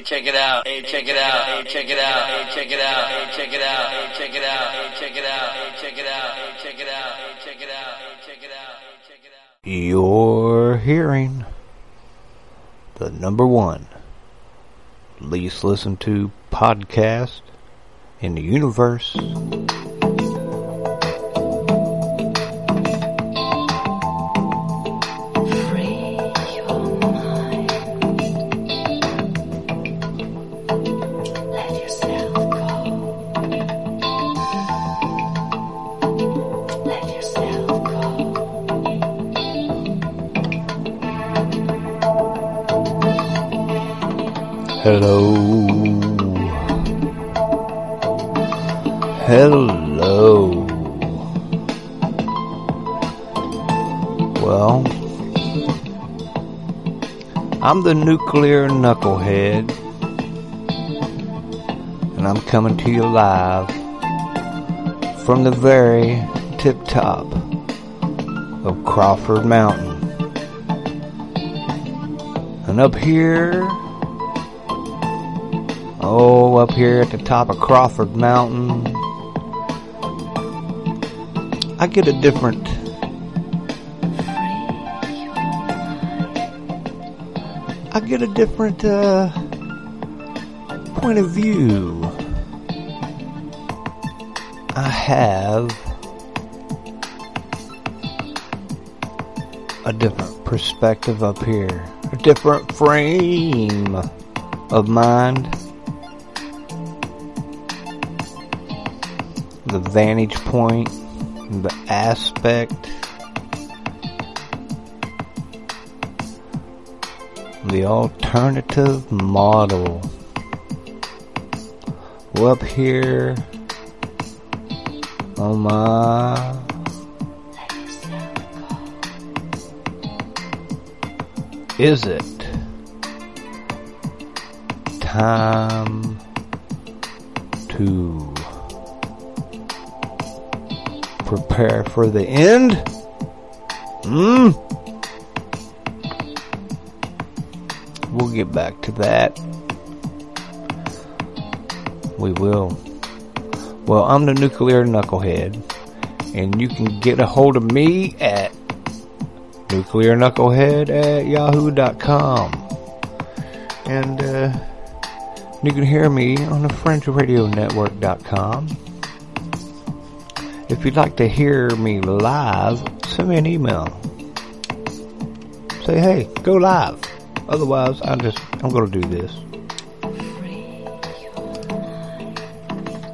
Hey, check it out. Hey, check it out. Hey, check it out. Hey, check it out. Hey, check it out. Hey, check it out. Hey, check it out. Hey, check it out. Hey, check it out. Hey, check it out. Hey, check it out. Hey, check it out. You're hearing the number one least listened to podcast in the universe. Hello. Hello. Well, I'm the nuclear knucklehead, and I'm coming to you live from the very tip top of Crawford Mountain. And up here up here at the top of Crawford Mountain, I get a different, I get a different uh, point of view. I have a different perspective up here, a different frame of mind. The vantage point, the aspect, the alternative model. We're up here on my is it time to prepare for the end? Hmm? We'll get back to that. We will. Well, I'm the nuclear knucklehead, and you can get a hold of me at nuclearknucklehead at yahoo.com. And, uh, you can hear me on the FringeRadioNetwork.com. If you'd like to hear me live, send me an email. Say, hey, go live. Otherwise, I'm just, I'm gonna do this.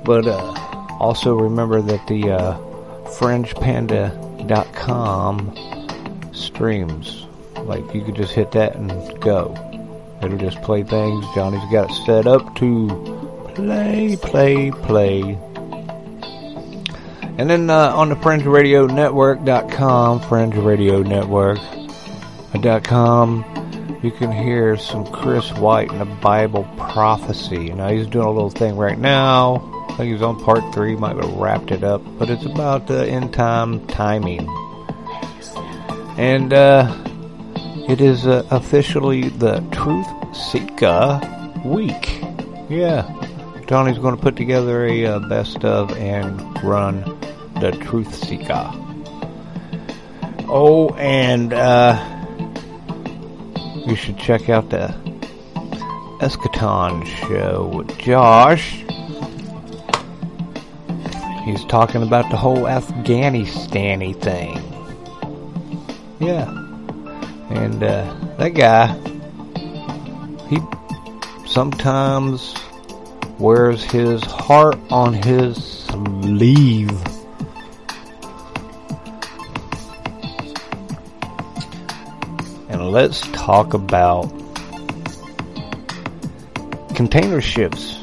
But, uh, also remember that the, uh, FringePanda.com streams. Like, you could just hit that and go. It'll just play things. Johnny's got it set up to play, play, play. And then uh, on the FringeRadioNetwork.com, FringeRadioNetwork.com, you can hear some Chris White and the Bible prophecy. Now he's doing a little thing right now. I think he's on part three, might have wrapped it up, but it's about the end time timing. And uh, it is uh, officially the Truth Seeker week. Yeah. Johnny's going to put together a uh, best of and run the Truth Seeker. Oh, and uh, you should check out the Eschaton show with Josh. He's talking about the whole Afghanistan thing. Yeah. And uh, that guy, he sometimes wears his heart on his sleeve. Let's talk about container ships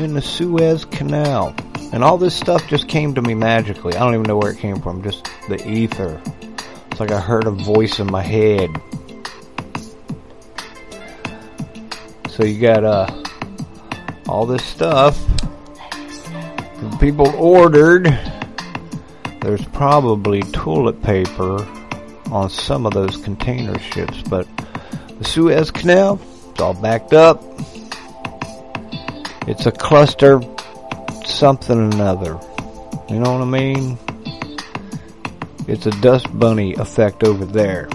in the Suez Canal. And all this stuff just came to me magically. I don't even know where it came from, just the ether. It's like I heard a voice in my head. So you got uh all this stuff people ordered. There's probably toilet paper on some of those container ships, but the Suez Canal, it's all backed up. It's a cluster something another. You know what I mean? It's a dust bunny effect over there.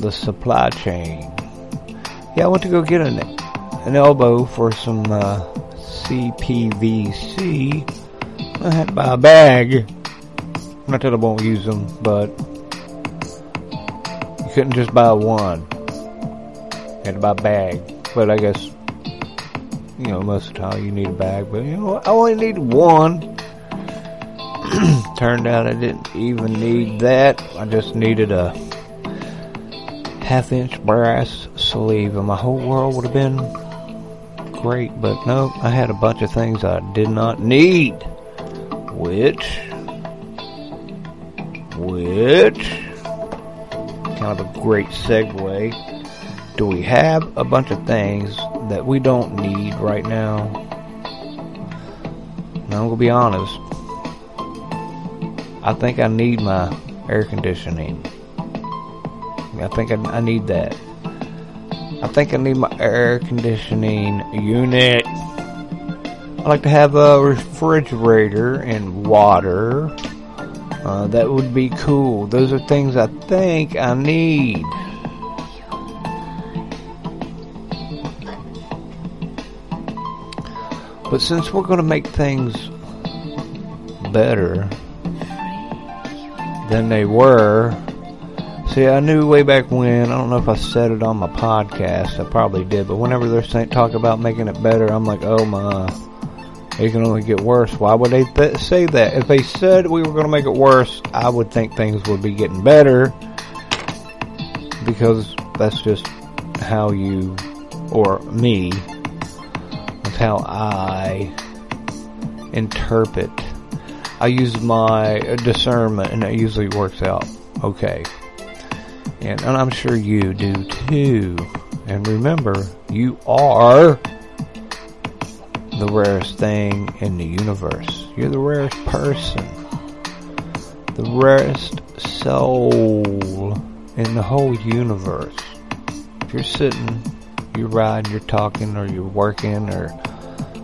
The supply chain. Yeah, I went to go get an, an elbow for some uh, CPVC. I had to buy a bag. Not that I won't use them, but you couldn't just buy one. You had to buy a bag. But I guess, you know, most of the time you need a bag. But, you know, I only need one. Turned out I didn't even need that. I just needed a half inch brass sleeve and my whole world would have been great. But no, I had a bunch of things I did not need. Which, which, kind of a great segue. Do we have a bunch of things that we don't need right now? Now, I'm gonna be honest. I think I need my air conditioning. I think I, I need that. I think I need my air conditioning unit. I like to have a refrigerator and water. Uh, that would be cool. Those are things I think I need. But since we're going to make things better than they were, see, I knew way back when, I don't know if I said it on my podcast, I probably did, but whenever they're saying, talk about making it better, I'm like, oh my, it can only get worse. Why would they th- say that? If they said we were going to make it worse, I would think things would be getting better because that's just how you, or me, that's how I interpret. I use my discernment and it usually works out okay. And, I'm sure you do too. And remember, you are the rarest thing in the universe. You're the rarest person. The rarest soul in the whole universe. If you're sitting, you're riding, you're talking, or you're working, or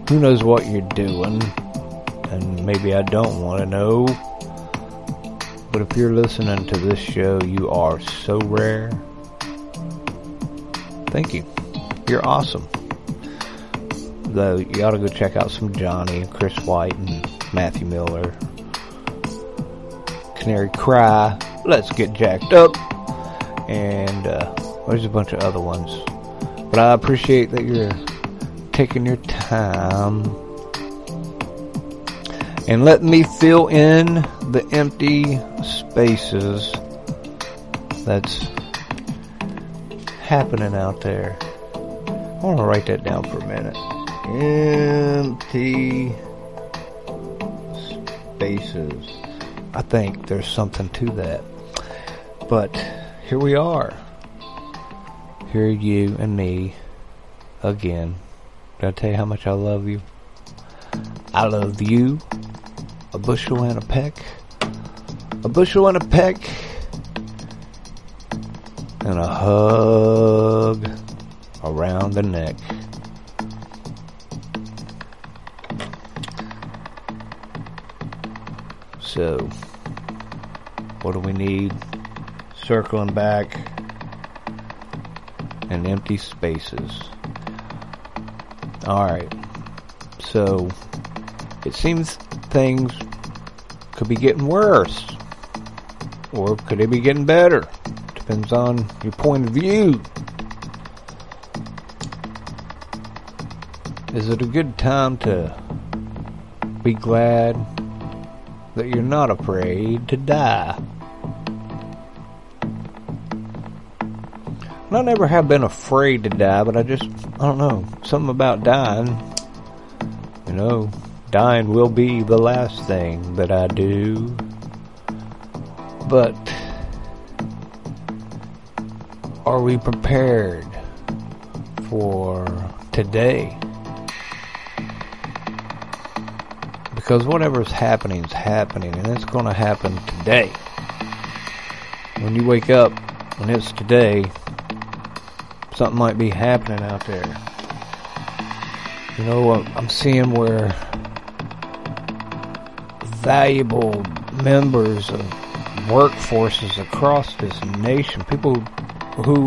who knows what you're doing, and maybe I don't want to know. But if you're listening to this show, you are so rare. Thank you. You're awesome. Though you ought to go check out some Johnny and Chris White and Matthew Miller. Canary Cry. Let's get jacked up. And uh, there's a bunch of other ones. But I appreciate that you're taking your time and let me fill in the empty spaces that's happening out there. I want to write that down for a minute. Empty spaces. I think there's something to that. But here we are. Here you and me again. Did I tell you how much I love you? I love you. A bushel and a peck. A bushel and a peck. And a hug around the neck. So, what do we need? Circling back and empty spaces. Alright. So, it seems things could be getting worse. Or could they be getting better? Depends on your point of view. Is it a good time to be glad that you're not afraid to die? I never have been afraid to die, but I just, I don't know, something about dying. You know, dying will be the last thing that I do. But are we prepared for today? Because whatever's happening is happening, and it's going to happen today. when you wake up, when it's today, something might be happening out there. You know, I'm I'm seeing where valuable members of workforces across this nation, people who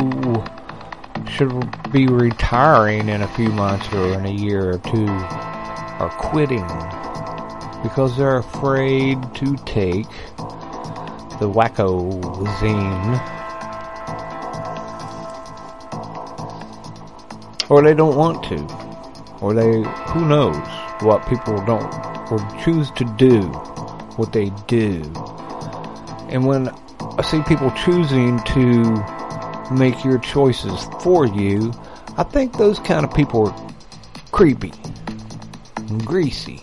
should be retiring in a few months or in a year or two, are quitting because they're afraid to take the wacko zine. Or they don't want to. Or they, who knows what people don't, or choose to do what they do. And when I see people choosing to make your choices for you, I think those kind of people are creepy and greasy.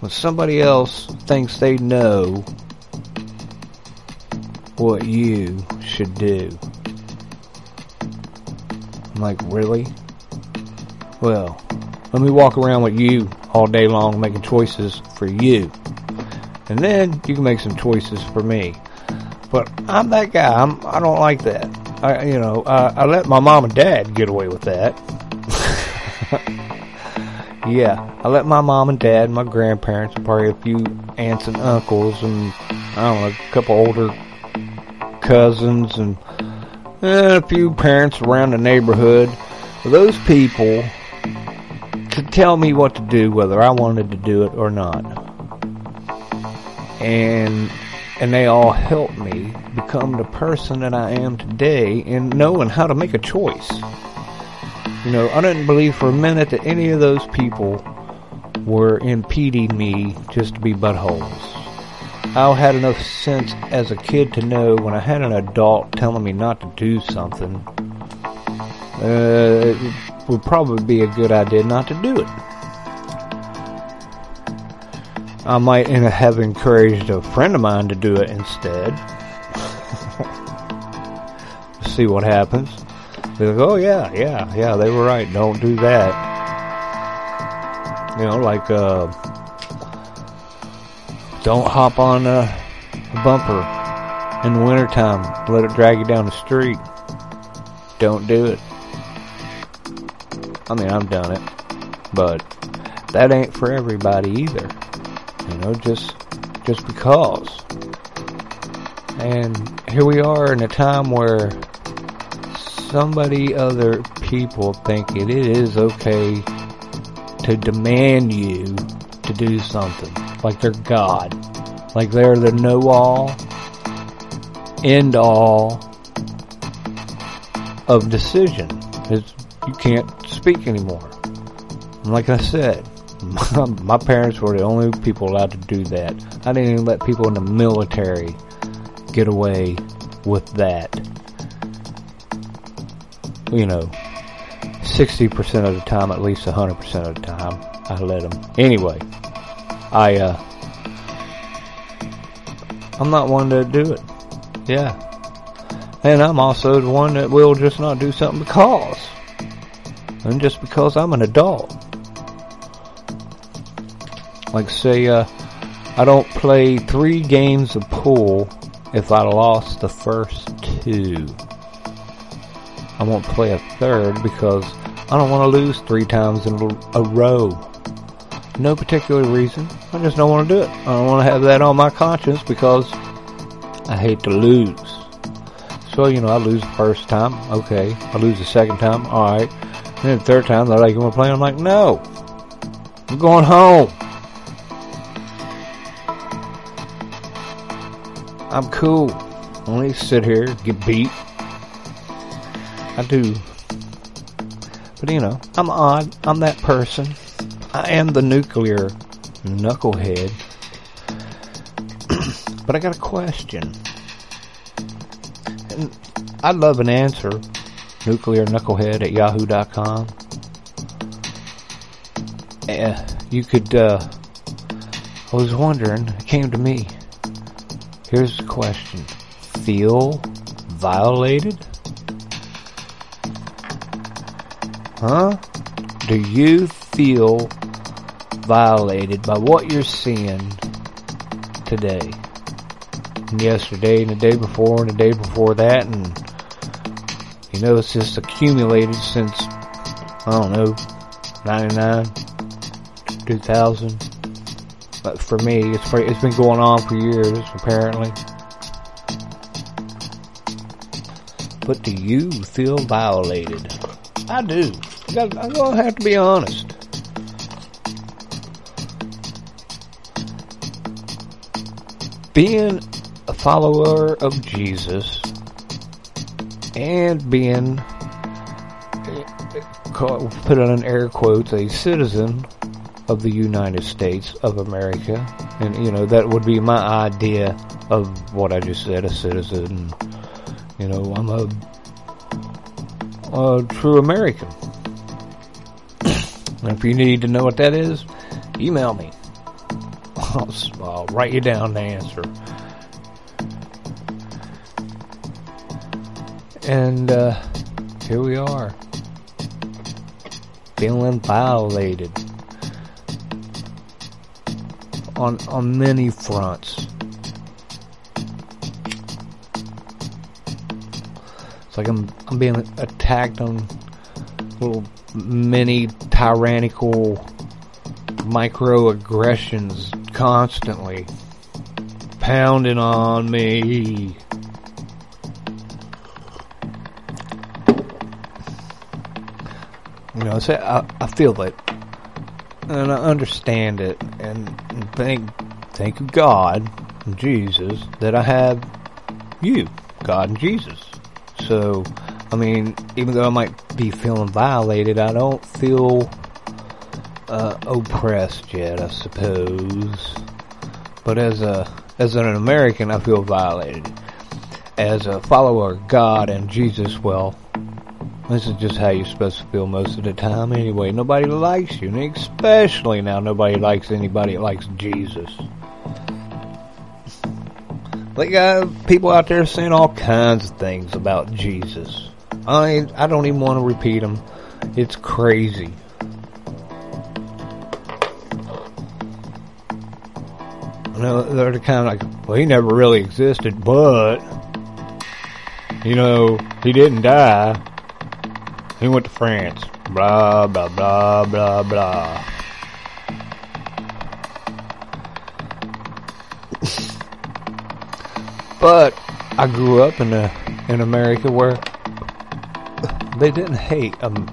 When somebody else thinks they know what you should do. I'm like, really? Well, let me walk around with you all day long making choices for you. And then you can make some choices for me. But I'm that guy. I'm, I don't like that. I, you know, I, I let my mom and dad get away with that. yeah, I let my mom and dad, my grandparents, and probably a few aunts and uncles, and I don't know, a couple older cousins, and, and a few parents around the neighborhood. Those people to tell me what to do, whether I wanted to do it or not. And and they all helped me become the person that I am today in knowing how to make a choice. You know, I didn't believe for a minute that any of those people were impeding me just to be buttholes. I had enough sense as a kid to know when I had an adult telling me not to do something, uh, it would probably be a good idea not to do it. I might have encouraged a friend of mine to do it instead. See what happens. Be like, oh yeah, yeah, yeah, they were right. Don't do that. You know, like, uh, don't hop on a bumper in the wintertime. Let it drag you down the street. Don't do it. I mean, I've done it, but that ain't for everybody either. You know, just just because. And here we are in a time where somebody other people think it is okay to demand you to do something like they're God, like they're the know-all, end-all of decision. It's, you can't speak anymore. And like I said, my, my parents were the only people allowed to do that. I didn't even let people in the military get away with that. You know, 60% of the time, at least 100% of the time, I let them. Anyway, I, uh, I'm not one to do it. Yeah. And I'm also the one that will just not do something because. Just because I'm an adult. Like say, uh, I don't play three games of pool if I lost the first two. I won't play a third because I don't want to lose three times in a row. No particular reason. I just don't want to do it. I don't want to have that on my conscience because I hate to lose. So, you know, I lose the first time. Okay. I lose the second time. Alright. And the third time, they're like, you want to play? I'm like, no. I'm going home. I'm cool. I only sit here, get beat. I do. But you know, I'm odd. I'm that person. I am the nuclear knucklehead. but I got a question. And I'd love an answer. Nuclear knucklehead at yahoo.com. Uh, you could, uh, I was wondering, it came to me. Here's the question. Feel violated? Huh? Do you feel violated by what you're seeing today? and yesterday and the day before and the day before that and you know it's just accumulated since I don't know 99 2000 but for me it's it's been going on for years apparently. But do you feel violated? I do. I'm gonna have to be honest. Being a follower of Jesus and being put on air quotes a citizen of the United States of America. And you know that would be my idea of what I just said a citizen. You know I'm a a true American. If you need to know what that is email me. I'll, I'll write you down the answer. And uh, here we are, feeling violated on on many fronts. It's like I'm I'm being attacked on little mini tyrannical microaggressions constantly pounding on me. Know, so I, I feel it, and I understand it, and, thank thank God Jesus that I have you, God and Jesus. So, I mean, even though I might be feeling violated, I don't feel uh, oppressed yet, I suppose. But as a as an American, I feel violated. As a follower of God and Jesus, well, this is just how you're supposed to feel most of the time anyway. Nobody likes you, and especially now, nobody likes anybody that likes Jesus. Like uh, people out there saying all kinds of things about Jesus. I I don't even want to repeat them. It's crazy. You know, they're the kind of like, well, he never really existed, but, you know, he didn't die. He went to France. Blah, blah, blah, blah, blah. but I grew up in a, in America where they didn't hate um,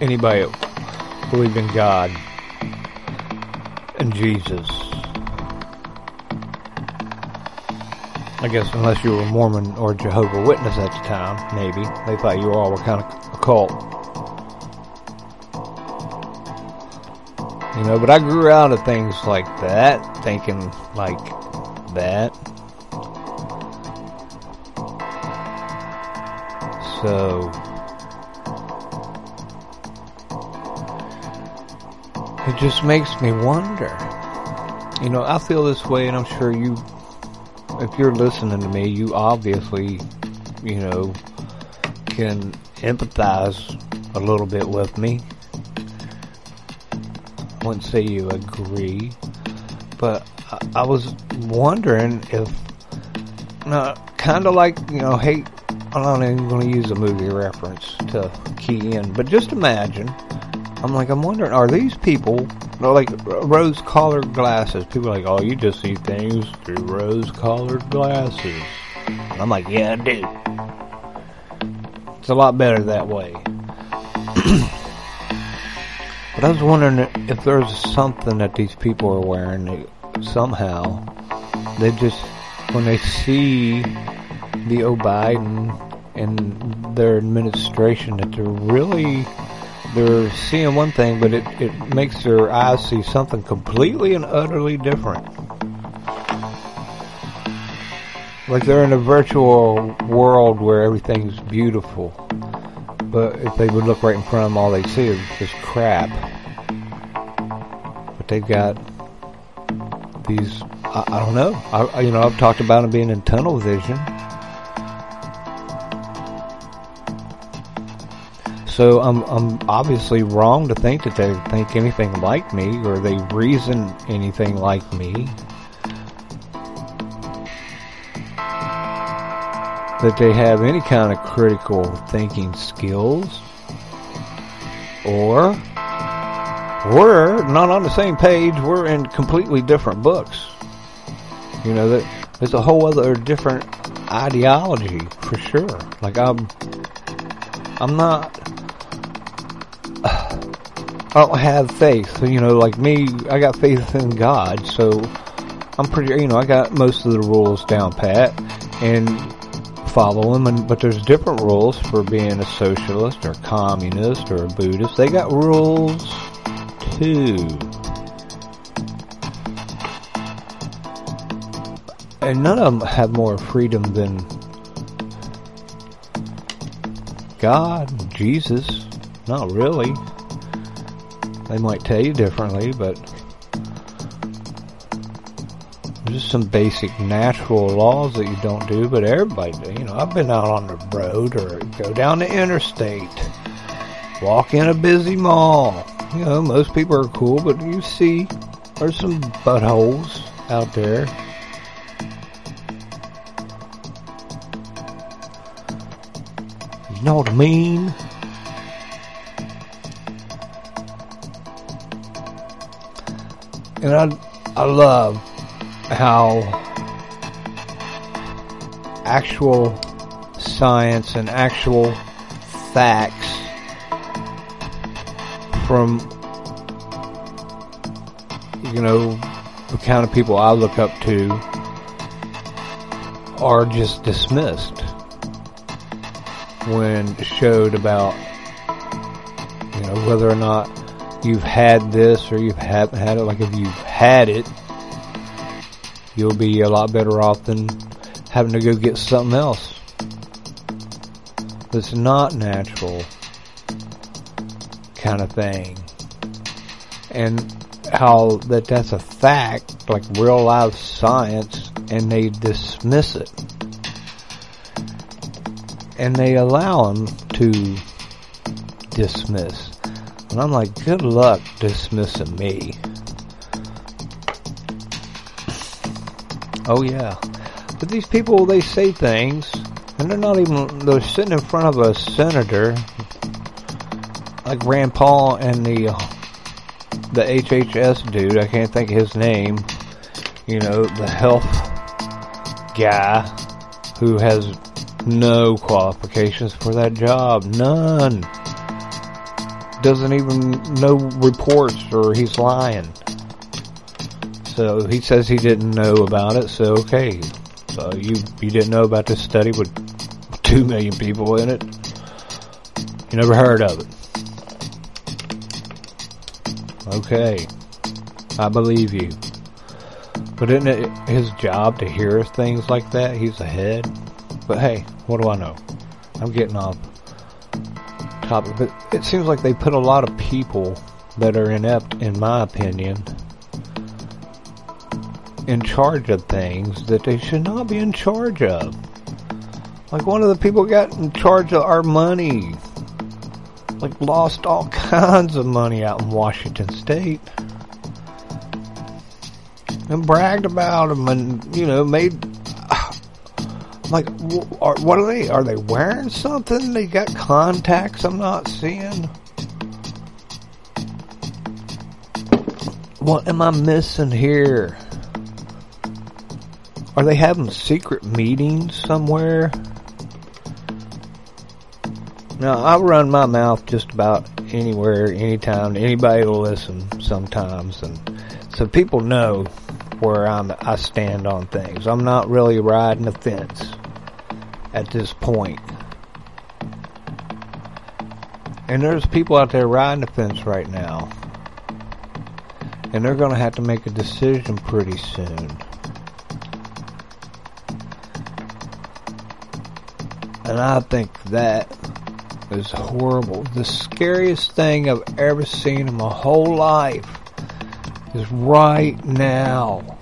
anybody that believed in God and Jesus. I guess unless you were Mormon or Jehovah Witness at the time, maybe they thought you all were kind of a cult. You know, but I grew out of things like that, thinking like that. So it just makes me wonder. You know, I feel this way, and I'm sure you if you're listening to me, you obviously, you know, can empathize a little bit with me. I wouldn't say you agree, but I, I was wondering if, uh, kind of like, you know, hey, I'm not even going to use a movie reference to key in, but just imagine, I'm like, I'm wondering, are these people like rose-colored glasses. People are like, oh, you just see things through rose-colored glasses. And I'm like, yeah, I do. It's a lot better that way. but I was wondering if there's something that these people are wearing that somehow they just, when they see the O. Biden and their administration, that they're really they're seeing one thing, but it, it makes their eyes see something completely and utterly different. Like they're in a virtual world where everything's beautiful. But if they would look right in front of them, all they see is just crap. But they've got these, I, I don't know. I, you know, I've talked about them being in tunnel vision. So I'm I'm obviously wrong to think that they think anything like me or they reason anything like me. that they have any kind of critical thinking skills or we're not on the same page. We're in completely different books. You know, that there's a whole other different ideology for sure. Like I'm, I'm not, I don't have faith. You know, like me, I got faith in God, so I'm pretty, you know, I got most of the rules down pat and follow them. And but there's different rules for being a socialist or communist or a Buddhist. They got rules too. And none of them have more freedom than God, Jesus. Not really. They might tell you differently, but just some basic natural laws that you don't do, but everybody, you know, I've been out on the road or go down the interstate, walk in a busy mall. You know, most people are cool, but you see there's some buttholes out there. You know what I mean? And I, I love how actual science and actual facts from you know the kind of people I look up to are just dismissed when showed about you know whether or not you've had this or you haven't had it like if you've had it you'll be a lot better off than having to go get something else that's not natural kind of thing. And how that that's a fact, like real life science, and they dismiss it. And they allow them to dismiss. And I'm like, good luck dismissing me. Oh yeah. But these people, they say things, and they're not even, they're sitting in front of a senator, like Rand Paul and the, the HHS dude, I can't think of his name, you know, the health guy who has no qualifications for that job. None. Doesn't even know reports or he's lying. So he says he didn't know about it, so okay. So you you didn't know about this study with two million people in it? You never heard of it. Okay. I believe you. But isn't it his job to hear things like that? He's the head. But hey, what do I know? I'm getting off topic. But it seems like they put a lot of people that are inept, in my opinion, in charge of things that they should not be in charge of. Like one of the people got in charge of our money. Like lost all kinds of money out in Washington State. And bragged about them and, you know, made like are, what are they are they wearing something? They got contacts i'm not seeing. What am i missing here? Are they having secret meetings somewhere? Now i run my mouth just about anywhere anytime. Anybody will listen sometimes and so people know where I'm, I stand on things. I'm not really riding the fence at this point. And there's people out there riding the fence right now. And they're going to have to make a decision pretty soon. And I think that is horrible. The scariest thing I've ever seen in my whole life is right now.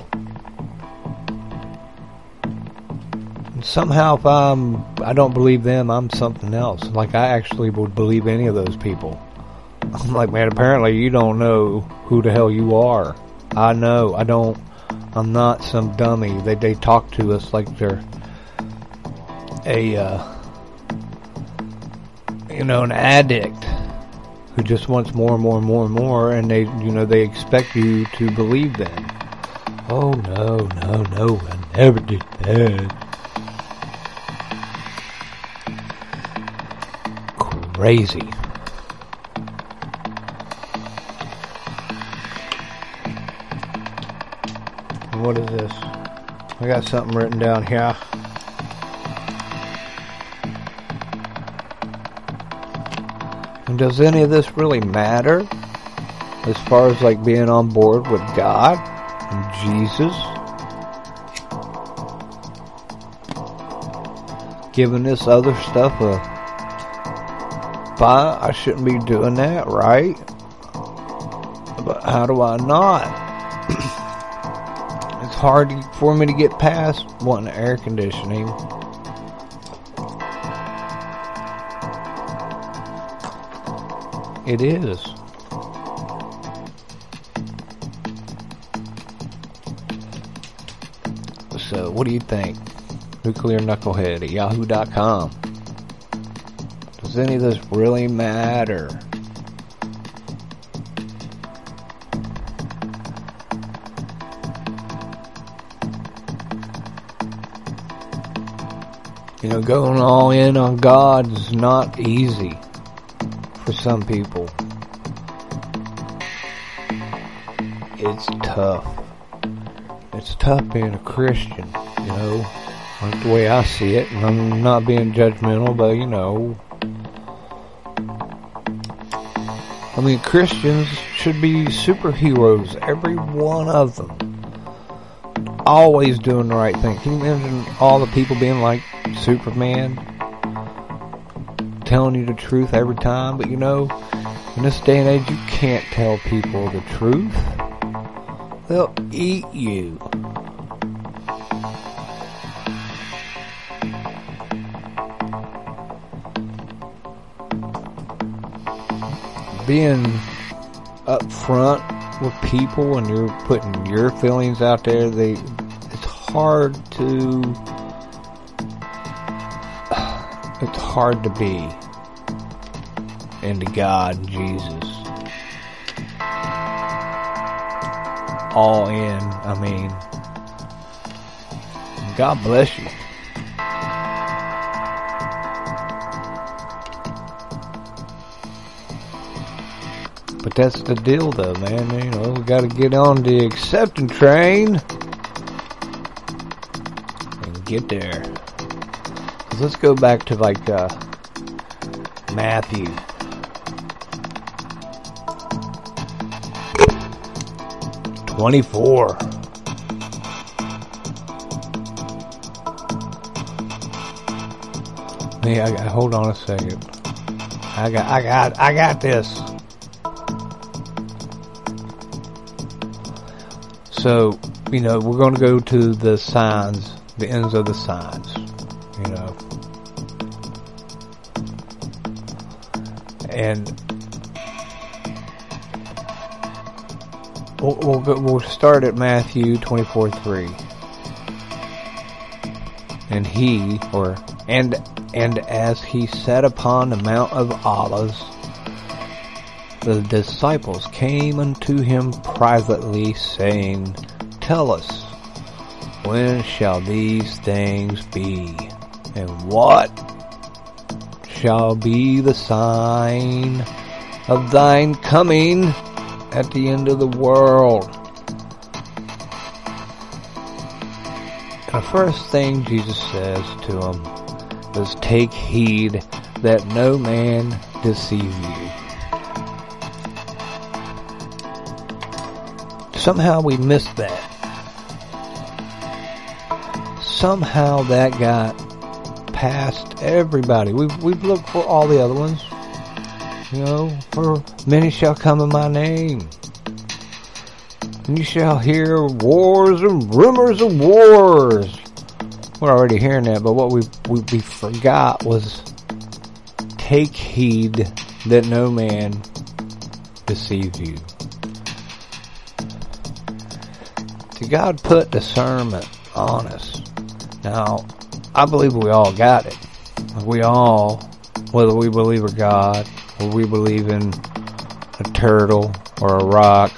Somehow if I'm, I don't believe them, I'm something else. Like I actually would believe any of those people. I'm like, man, apparently you don't know who the hell you are. I know, I don't, I'm not some dummy. They, they talk to us like they're, a uh, you know an addict who just wants more and more and more and more, and they you know they expect you to believe them. Oh no, no, no! I never did that. Crazy. What is this? I got something written down here. And does any of this really matter as far as like being on board with God and Jesus? Giving this other stuff a fine, I shouldn't be doing that, right? But how do I not? it's hard for me to get past wanting air conditioning. It is. So, what do you think? Nuclear Knucklehead at yahoo.com. Does any of this really matter? You know, going all in on God is not easy for some people. It's tough. It's tough being a Christian, you know. Like the way I see it, and I'm not being judgmental, but you know. I mean, Christians should be superheroes, every one of them. Always doing the right thing. Can you imagine all the people being like Superman? telling you the truth every time, but you know, in this day and age, you can't tell people the truth. They'll eat you. Being up front with people and you're putting your feelings out there, they it's hard to it's hard to be into God and Jesus. All in, I mean, God bless you. But that's the deal though, man. You know, we gotta get on the accepting train and get there. Let's go back to like uh, Matthew. Twenty-four. Got, hold on a second. I got, I got, I got this. So, you know, we're going to go to the signs, the ends of the signs. You know, and we'll we'll, go, we'll start at Matthew twenty four three. And he, or and and as he sat upon the Mount of Olives, the disciples came unto him privately, saying, Tell us, when shall these things be? And what shall be the sign of thine coming at the end of the world? The first thing Jesus says to them is take heed that no man deceive you. Somehow we missed that. Somehow that got past everybody. We've we've looked for all the other ones. You know, for many shall come in my name. And you shall hear wars and rumors of wars. We're already hearing that, but what we we, we forgot was take heed that no man deceive you. God put discernment on us. Now, I believe we all got it. We all, whether we believe in God or we believe in a turtle or a rock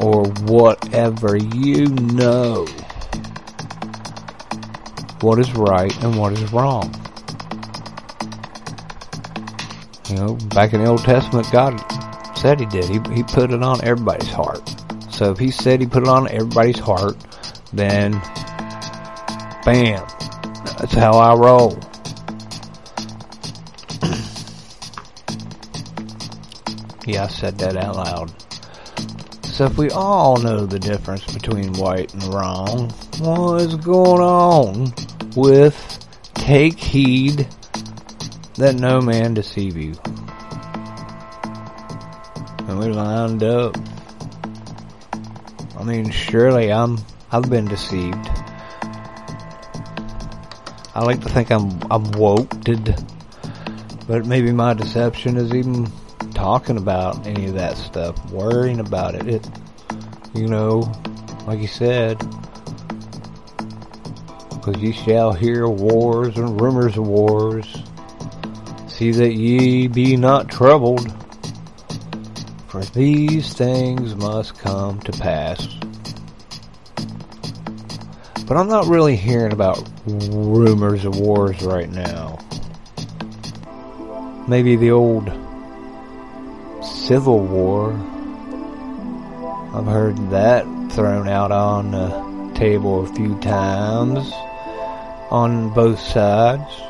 or whatever, you know what is right and what is wrong. You know, back in the Old Testament, God said He did. He, he put it on everybody's heart. So if He said He put it on everybody's heart, then bam, that's how I roll. yeah, I said that out loud. So if we all know the difference between right and wrong, what is going on with take heed that no man deceive you? And we lined up. I mean, surely I'm, I've been deceived. I like to think I'm, I'm woke, but maybe my deception is even talking about any of that stuff, worrying about it. It, you know, like you said, because ye shall hear wars and rumors of wars. See that ye be not troubled, for these things must come to pass. But I'm not really hearing about rumors of wars right now. Maybe the old Civil War. I've heard that thrown out on the table a few times on both sides.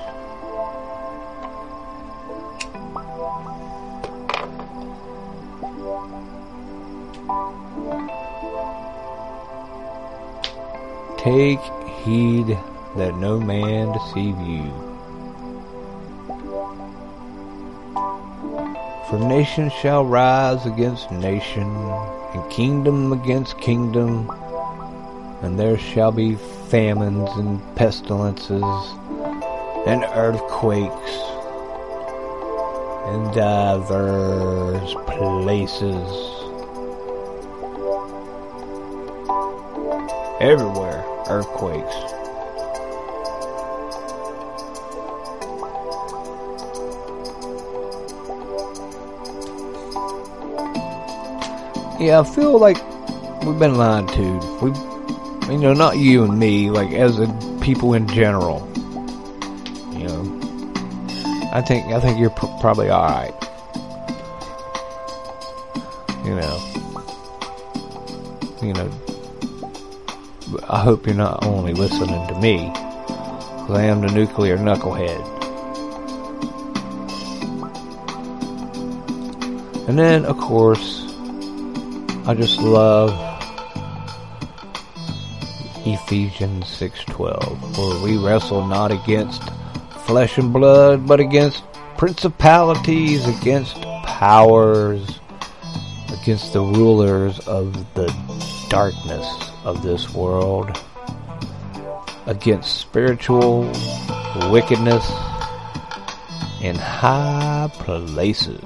Take heed that no man deceive you. For nation shall rise against nation, and kingdom against kingdom, and there shall be famines and pestilences, and earthquakes in divers places. Everywhere, earthquakes. Yeah, I feel like we've been lied to. We, you know, not you and me, like as a people in general. You know, I think I think you're pr- probably all right. You know, you know. I hope you're not only listening to me, because I am the nuclear knucklehead. And then, of course, I just love Ephesians 6:12, for we wrestle not against flesh and blood, but against principalities, against powers, against the rulers of the darkness of this world, against spiritual wickedness in high places.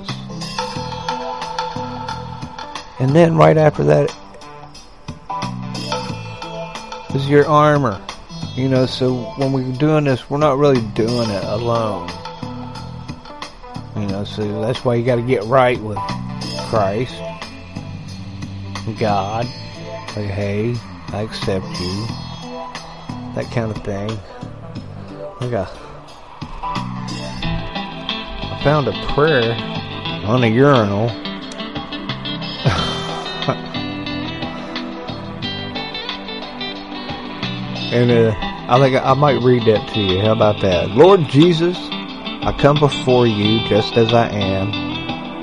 And then right after that is your armor. You know, so when we're doing this, we're not really doing it alone. You know, so that's why you got to get right with Christ, God. Like, hey, I accept you. That kind of thing. Like I found a prayer on a urinal. and uh, I think I might read that to you. How about that? Lord Jesus, I come before you just as I am.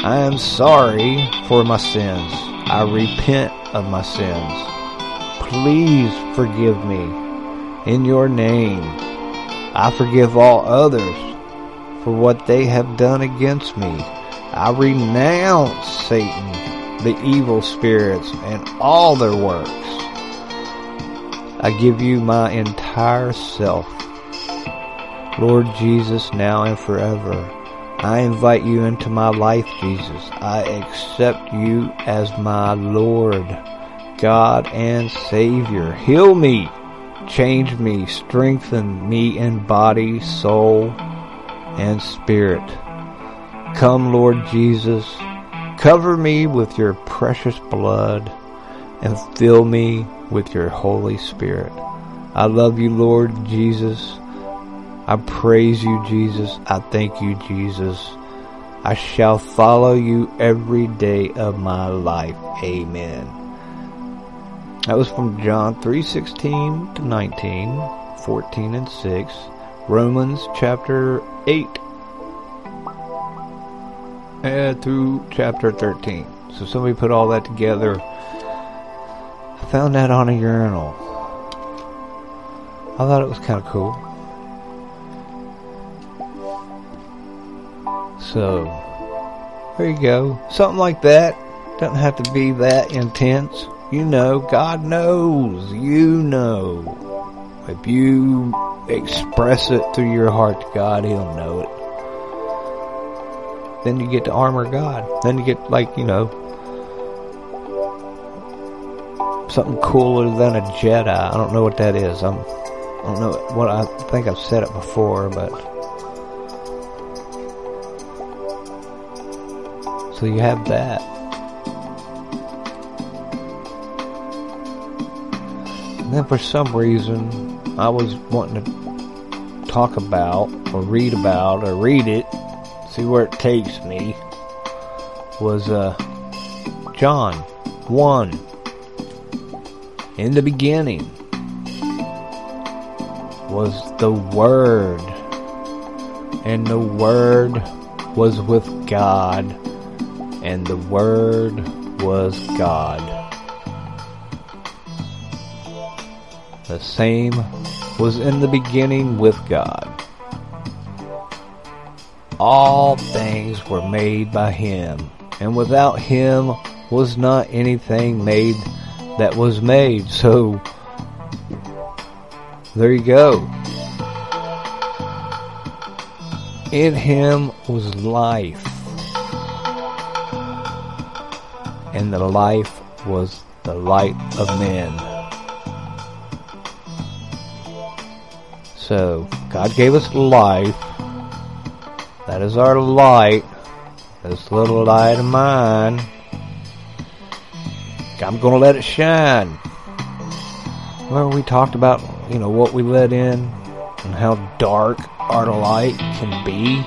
I am sorry for my sins. I repent of my sins. Please forgive me. In your name, I forgive all others for what they have done against me. I renounce Satan, the evil spirits, and all their works. I give you my entire self. Lord Jesus, now and forever. I invite you into my life, Jesus. I accept you as my Lord, God, and Savior. Heal me Change me, strengthen me in body, soul, and spirit. Come, Lord Jesus, cover me with your precious blood and fill me with your Holy Spirit. I love you, Lord Jesus. I praise you, Jesus. I thank you, Jesus. I shall follow you every day of my life. Amen. That was from John 3:16 to 19, 14 and 6, Romans chapter 8 and through chapter 13. So somebody put all that together. I found that on a urinal. I thought it was kind of cool. So, there you go. Something like that. Doesn't have to be that intense. You know, God knows. You know. If you express it through your heart to God, He'll know it. Then you get to armor God. Then you get, like, you know, something cooler than a Jedi. I don't know what that is. I'm, I don't know what I think I've said it before, but. So you have that. And then for some reason, I was wanting to talk about, or read about, or read it, see where it takes me, was uh, John 1. In the beginning was the Word, and the Word was with God, and the Word was God. The same was in the beginning with God. All things were made by Him, and without Him was not anything made that was made. So, there you go. In Him was life, and the life was the light of men. So, God gave us life. That is our light. This little light of mine. I'm gonna let it shine. Remember we talked about, you know, what we let in and how dark our light can be?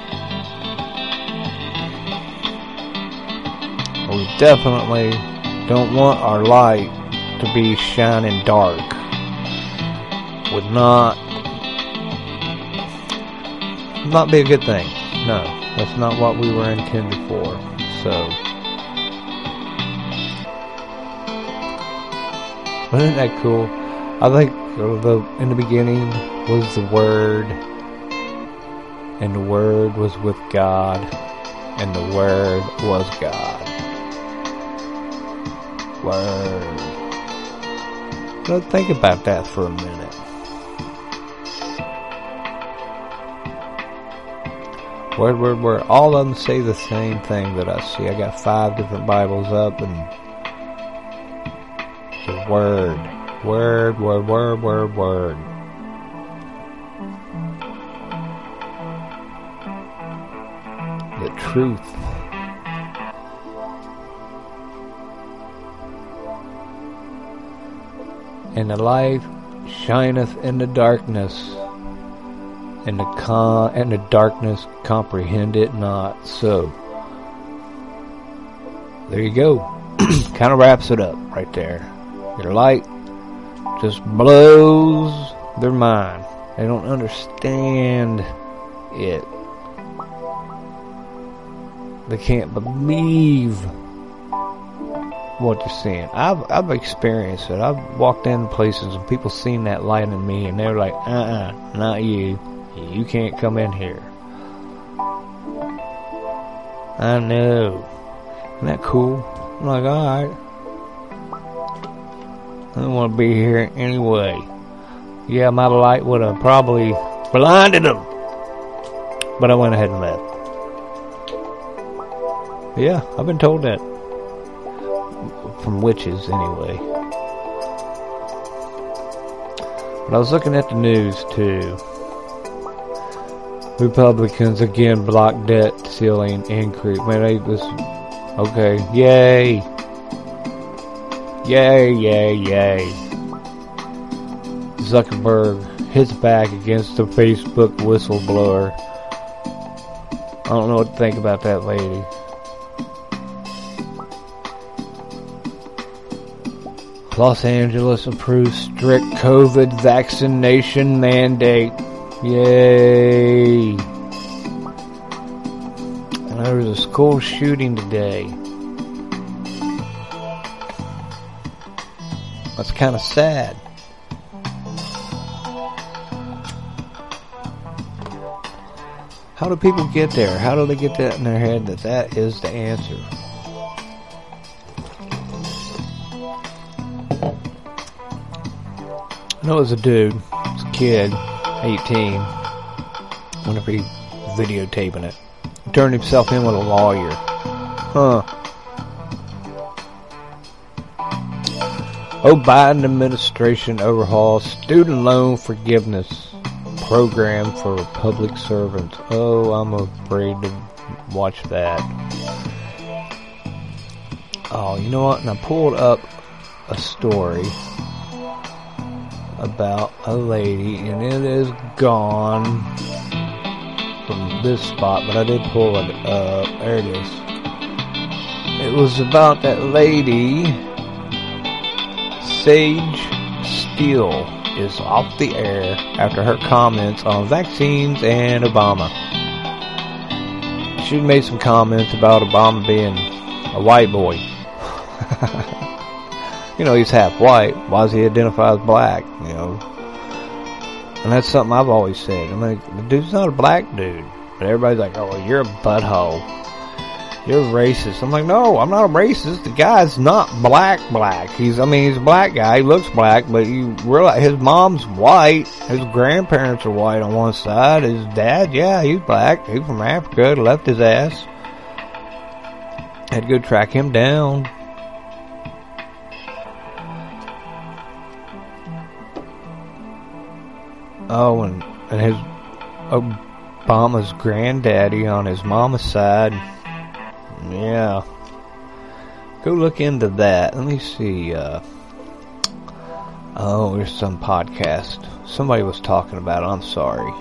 We definitely don't want our light to be shining dark. Would not not be a good thing. No, that's not what we were intended for. So, but isn't that cool? I think the in the beginning was the Word, and the Word was with God, and the Word was God. Word. So think about that for a minute. Word, word, word. All of them say the same thing that I see. I got five different Bibles up and the word. Word, word, word, word, word. The truth. And the light shineth in the darkness and the con and the darkness comprehend it not. So there you go. kind of wraps it up right there. Your light just blows their mind. They don't understand it. They can't believe what they're seeing. I've I've experienced it. I've walked in places and people seen that light in me and they're like, uh uh not you. You can't come in here. I know. Isn't that cool? I'm like, alright. I don't want to be here anyway. Yeah, my light would have probably blinded them. But I went ahead and left. Yeah, I've been told that. From witches, anyway. But I was looking at the news too. Republicans again block debt ceiling increase. Man, they this okay. Yay! Yay! Yay! Yay! Zuckerberg hits back against the Facebook whistleblower. I don't know what to think about that lady. Los Angeles approves strict COVID vaccination mandate. Yay! And there was a school shooting today. That's kind of sad. How do people get there? How do they get that in their head that that is the answer? I know it was a dude, it was a kid, 18, whenever he videotaping it. Turned himself in with a lawyer. Huh. Oh, Biden administration overhauls student loan forgiveness program for public servants. Oh, I'm afraid to watch that. Oh, you know what? And I pulled up a story about a lady, and it is gone from this spot, but I did pull it up. There it is. It was about that lady, Sage Steele, is off the air after her comments on vaccines and Obama. She made some comments about Obama being a white boy. you know, he's half white. Why does he identify as black? You know, and that's something I've always said. I'm like, the dude's not a black dude, but everybody's like, "Oh, you're a butthole. You're racist." I'm like, "No, I'm not a racist. The guy's not black. Black. He's, I mean, he's a black guy. He looks black, but you realize his mom's white. His grandparents are white on one side. His dad, yeah, he's black. He's from Africa. Left his ass. Had to go track him down." Oh, and, and his Obama's granddaddy on his mama's side. Yeah. Go look into that. Let me see. Uh, oh, there's some podcast. Somebody was talking about it. I'm sorry.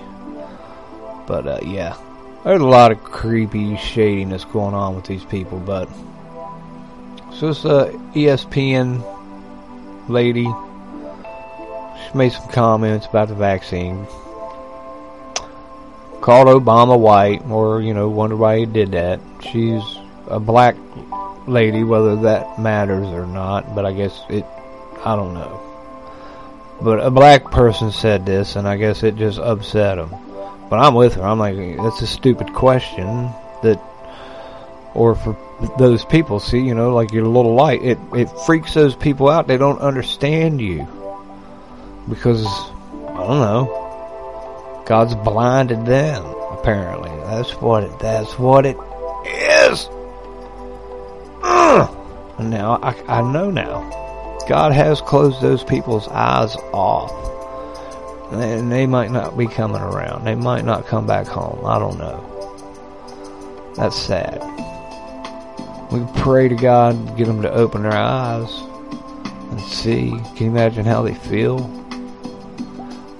But, uh, yeah. There's a lot of creepy shadiness going on with these people, but. So this uh, ESPN lady made some comments about the vaccine. Called Obama white, or, you know, wonder why he did that. She's a black lady, whether that matters or not, but I guess it, I don't know. But a black person said this, and I guess it just upset him. But I'm with her. I'm like, that's a stupid question that, or for those people, see, you know, like your little light, it, it freaks those people out. They don't understand you because I don't know. God's blinded them. Apparently, that's what it. That's what it is. Ugh. And now I, I know now. God has closed those people's eyes off, and they might not be coming around. They might not come back home. I don't know. That's sad. We pray to God, get them to open their eyes and see. Can you imagine how they feel?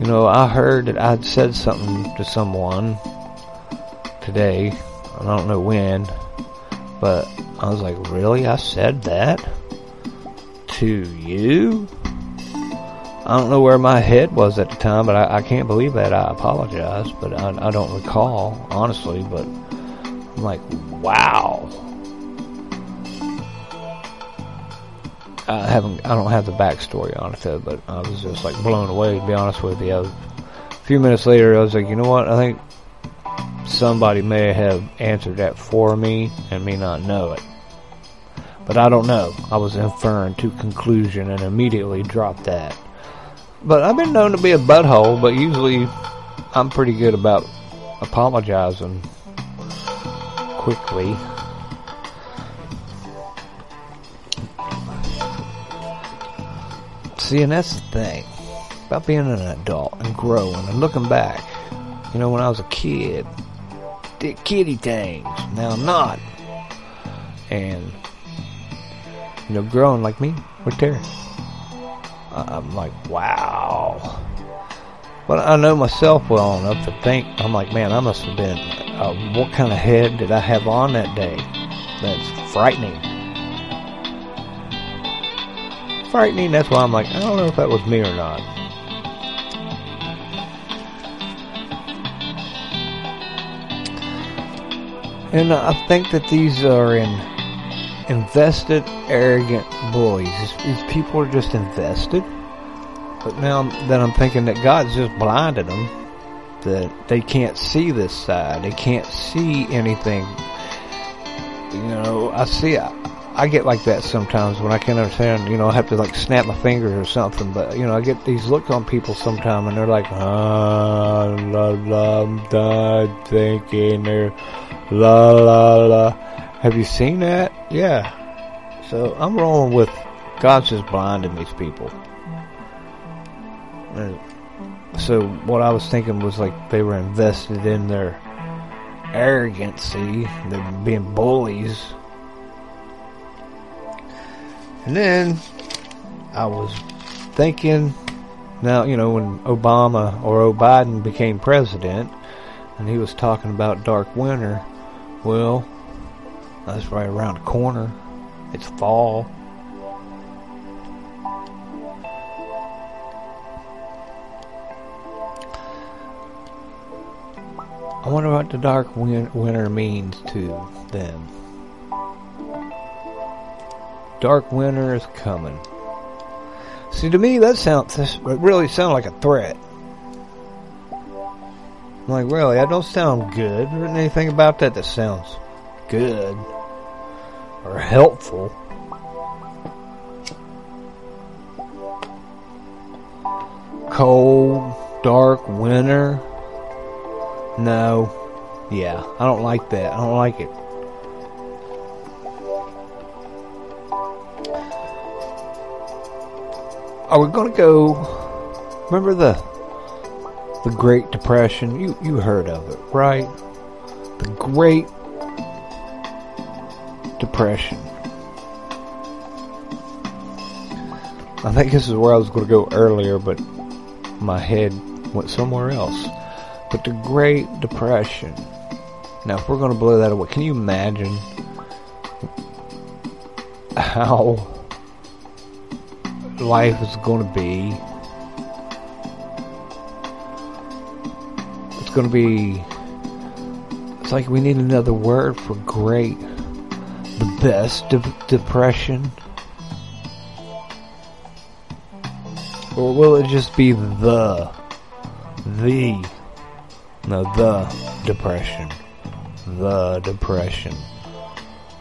You know, I heard that I'd said something to someone today. I don't know when, but I was like, really? I said that? To you? I don't know where my head was at the time, but I, I can't believe that. I apologize, but I, I don't recall, honestly, but I'm like, wow. I haven't, I don't have the backstory on it though, but I was just like blown away to be honest with you. Was, a few minutes later, I was like, you know what? I think somebody may have answered that for me and me not know it. But I don't know. I was inferring to conclusion and immediately dropped that. But I've been known to be a butthole, but usually I'm pretty good about apologizing quickly. See, and that's the thing. about being an adult and growing and looking back. You know, when I was a kid, did kitty things. Now I'm not. And, you know, growing like me with. I- I'm like, wow. But I know myself well enough to think, I'm like, man, I must have been, uh, what kind of head did I have on that day? That's frightening. Frightening, that's why I'm like, I don't know if that was me or not. And I think that these are in invested, arrogant bullies. These, people are just invested. But now that I'm thinking that God's just blinded them, that they can't see this side. They can't see anything. You know, I see, I, I get like that sometimes when I can't understand, you know, I have to like snap my fingers or something, but you know, I get these looks on people sometimes and they're like, ah, la, la, I'm done thinking, they're la, la, la. Have you seen that? Yeah. So I'm rolling with God's just blinding these people. And so what I was thinking was like they were invested in their arrogancy, they're being bullies. And then I was thinking, now, you know, when Obama or Biden became president and he was talking about dark winter, well, that's right around the corner. It's fall. I wonder what the dark win- winter means to them. Dark winter is coming. See, to me, that sounds this really sound like a threat. I'm like, really, that don't sound good. There isn't anything about that that sounds good or helpful. Cold, dark winter. No. Yeah, I don't like that. I don't like it. Are we gonna go? Remember the the Great Depression? You you heard of it, right? The Great Depression. I think this is where I was going to go earlier, but my head went somewhere else. But the Great Depression. Now, if we're going to blow that away, can you imagine how life is going to be? It's going to be. It's like we need another word for great. The best de- depression. Or will it just be the. The. No, the depression. The depression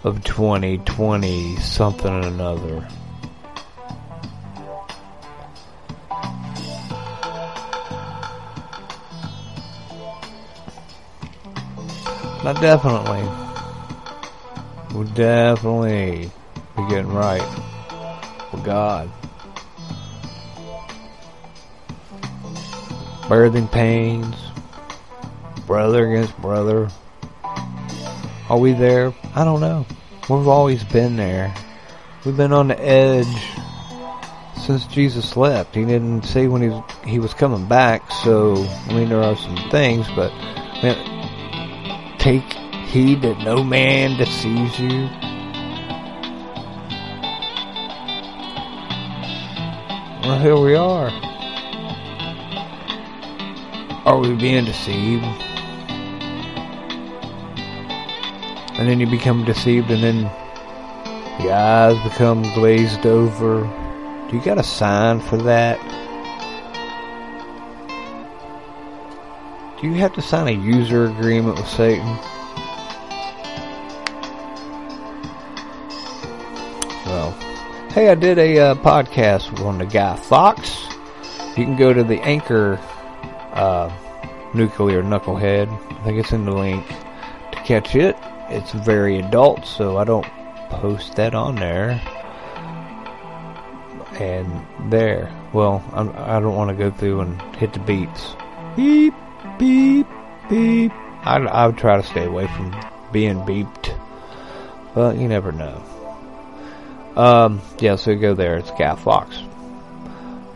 of 2020 something or another. Not definitely. We'll definitely be getting right with God. Birthing pains, brother against brother. Are we there? I don't know. We've always been there. We've been on the edge since Jesus left. He didn't say when he was, he was coming back, so I mean there are some things, but man, take heed that no man deceives you. Well, here we are. Are we being deceived? And then you become deceived, and then your eyes become glazed over. Do you got a sign for that? Do you have to sign a user agreement with Satan? Well, hey, I did a uh, podcast on the guy Fox. You can go to the Anchor uh, Nuclear Knucklehead. I think it's in the link to catch it. It's very adult, so I don't post that on there. and there. Well, I'm, I don't want to go through and hit the beats. Beep, beep, beep. I, I would try to stay away from being beeped, but you never know. Um, yeah, so go there. It's Cat Fox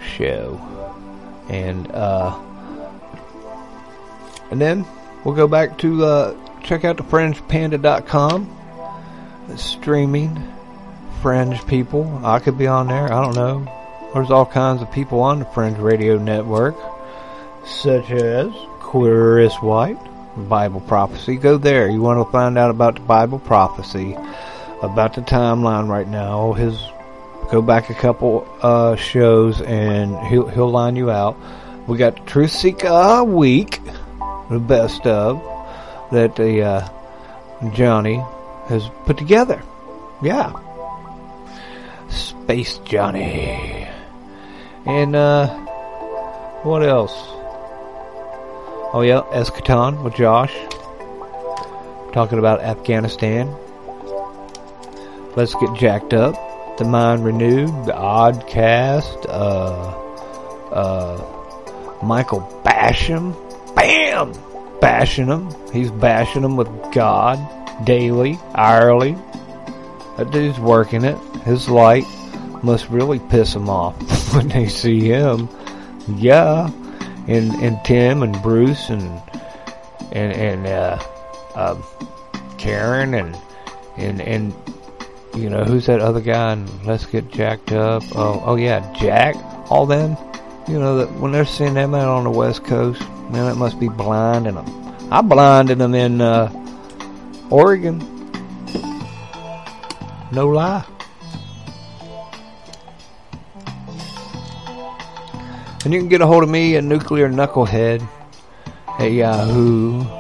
show, and uh, and then we'll go back to uh, check out the FringePanda.com. It's streaming Fringe people. I could be on there. I don't know. There's all kinds of people on the Fringe Radio Network, such as Chris White, Bible Prophecy. Go there. You want to find out about the Bible Prophecy, about the timeline right now. His go back a couple uh, shows and he'll he'll line you out. We got the Truth Seeker Week, the best of that the uh, Johnny has put together. Yeah, Space Johnny, and uh, what else? Oh yeah, Eschaton with Josh, talking about Afghanistan. Let's get jacked up the Mind Renewed, the Oddcast, uh, uh, Michael Basham, bam, bashing him. He's bashing him with God daily, hourly. That dude's working it. His light must really piss him off when they see him. Yeah, and and Tim and Bruce and and and uh, uh, Karen and and and you know, who's that other guy and Let's Get Jacked Up? Oh, oh yeah, Jack. All them. You know, that when they're seeing them out on the West Coast, man, it must be blinding them. I blinded them in uh, Oregon. No lie. And you can get a hold of me at Nuclear Knucklehead at yahoo.com.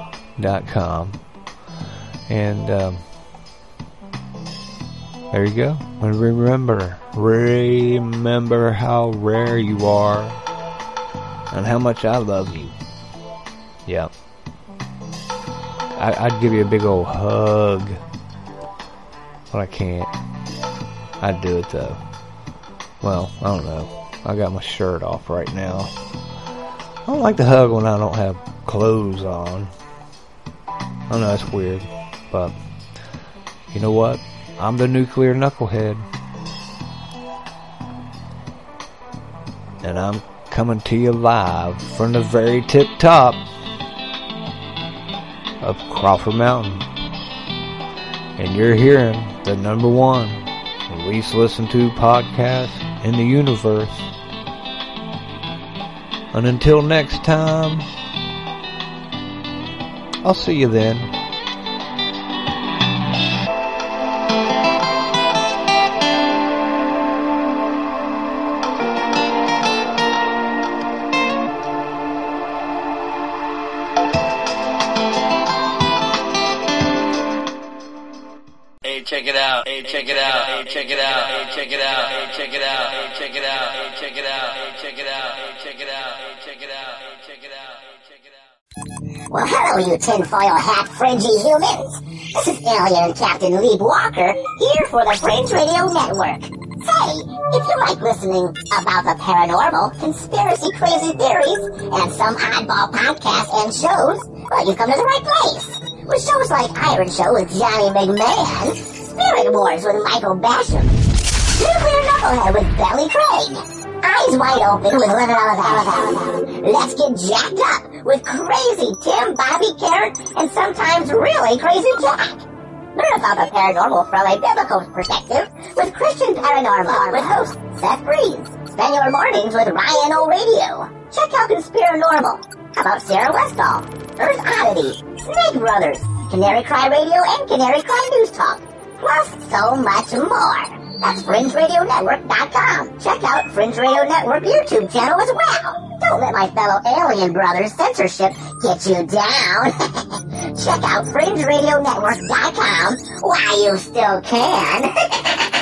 And, um, there you go. And remember, remember how rare you are and how much I love you. Yep. I, would give you a big old hug. But I can't. I'd do it though. Well, I don't know. I got my shirt off right now. I don't like to hug when I don't have clothes on. I know that's weird, but you know what? I'm the nuclear knucklehead. And I'm coming to you live from the very tip top of Crawford Mountain. And you're hearing the number one least listened to podcast in the universe. And until next time, I'll see you then. check it out. Hey, check it out. Hey, check it out. Hey, check it out. Hey, check it out. Hey, check it out. Hey, check it out. Hey, check it out. Hey, check it out. Well, hello, you tinfoil hat fringy humans. This is Alien Captain Lee Walker here for the Fringe Radio Network. Hey, if you like listening about the paranormal, conspiracy crazy theories, and some oddball podcasts and shows, well, you've come to the right place. With shows like Iron Show with Johnny McMahon, Spirit Wars with Michael Basham, Nuclear Knucklehead with Belly Craig, Eyes Wide Open with Living on a Let's Get Jacked Up with Crazy Tim, Bobby Carrot, and sometimes really Crazy Jack. Learn about the paranormal from a biblical perspective with Christian Paranormal with host Seth Breeze. Spend your mornings with Ryan O'Radio. Check out Conspiranormal. How about Sarah Westall, Earth Oddity, Snake Brothers, Canary Cry Radio, and Canary Cry News Talk. Plus so much more. That's FringeRadioNetwork.com. Check out Fringe Radio Network YouTube channel as well. Don't let my fellow alien brothers censorship get you down. Check out FringeRadioNetwork.com while you still can.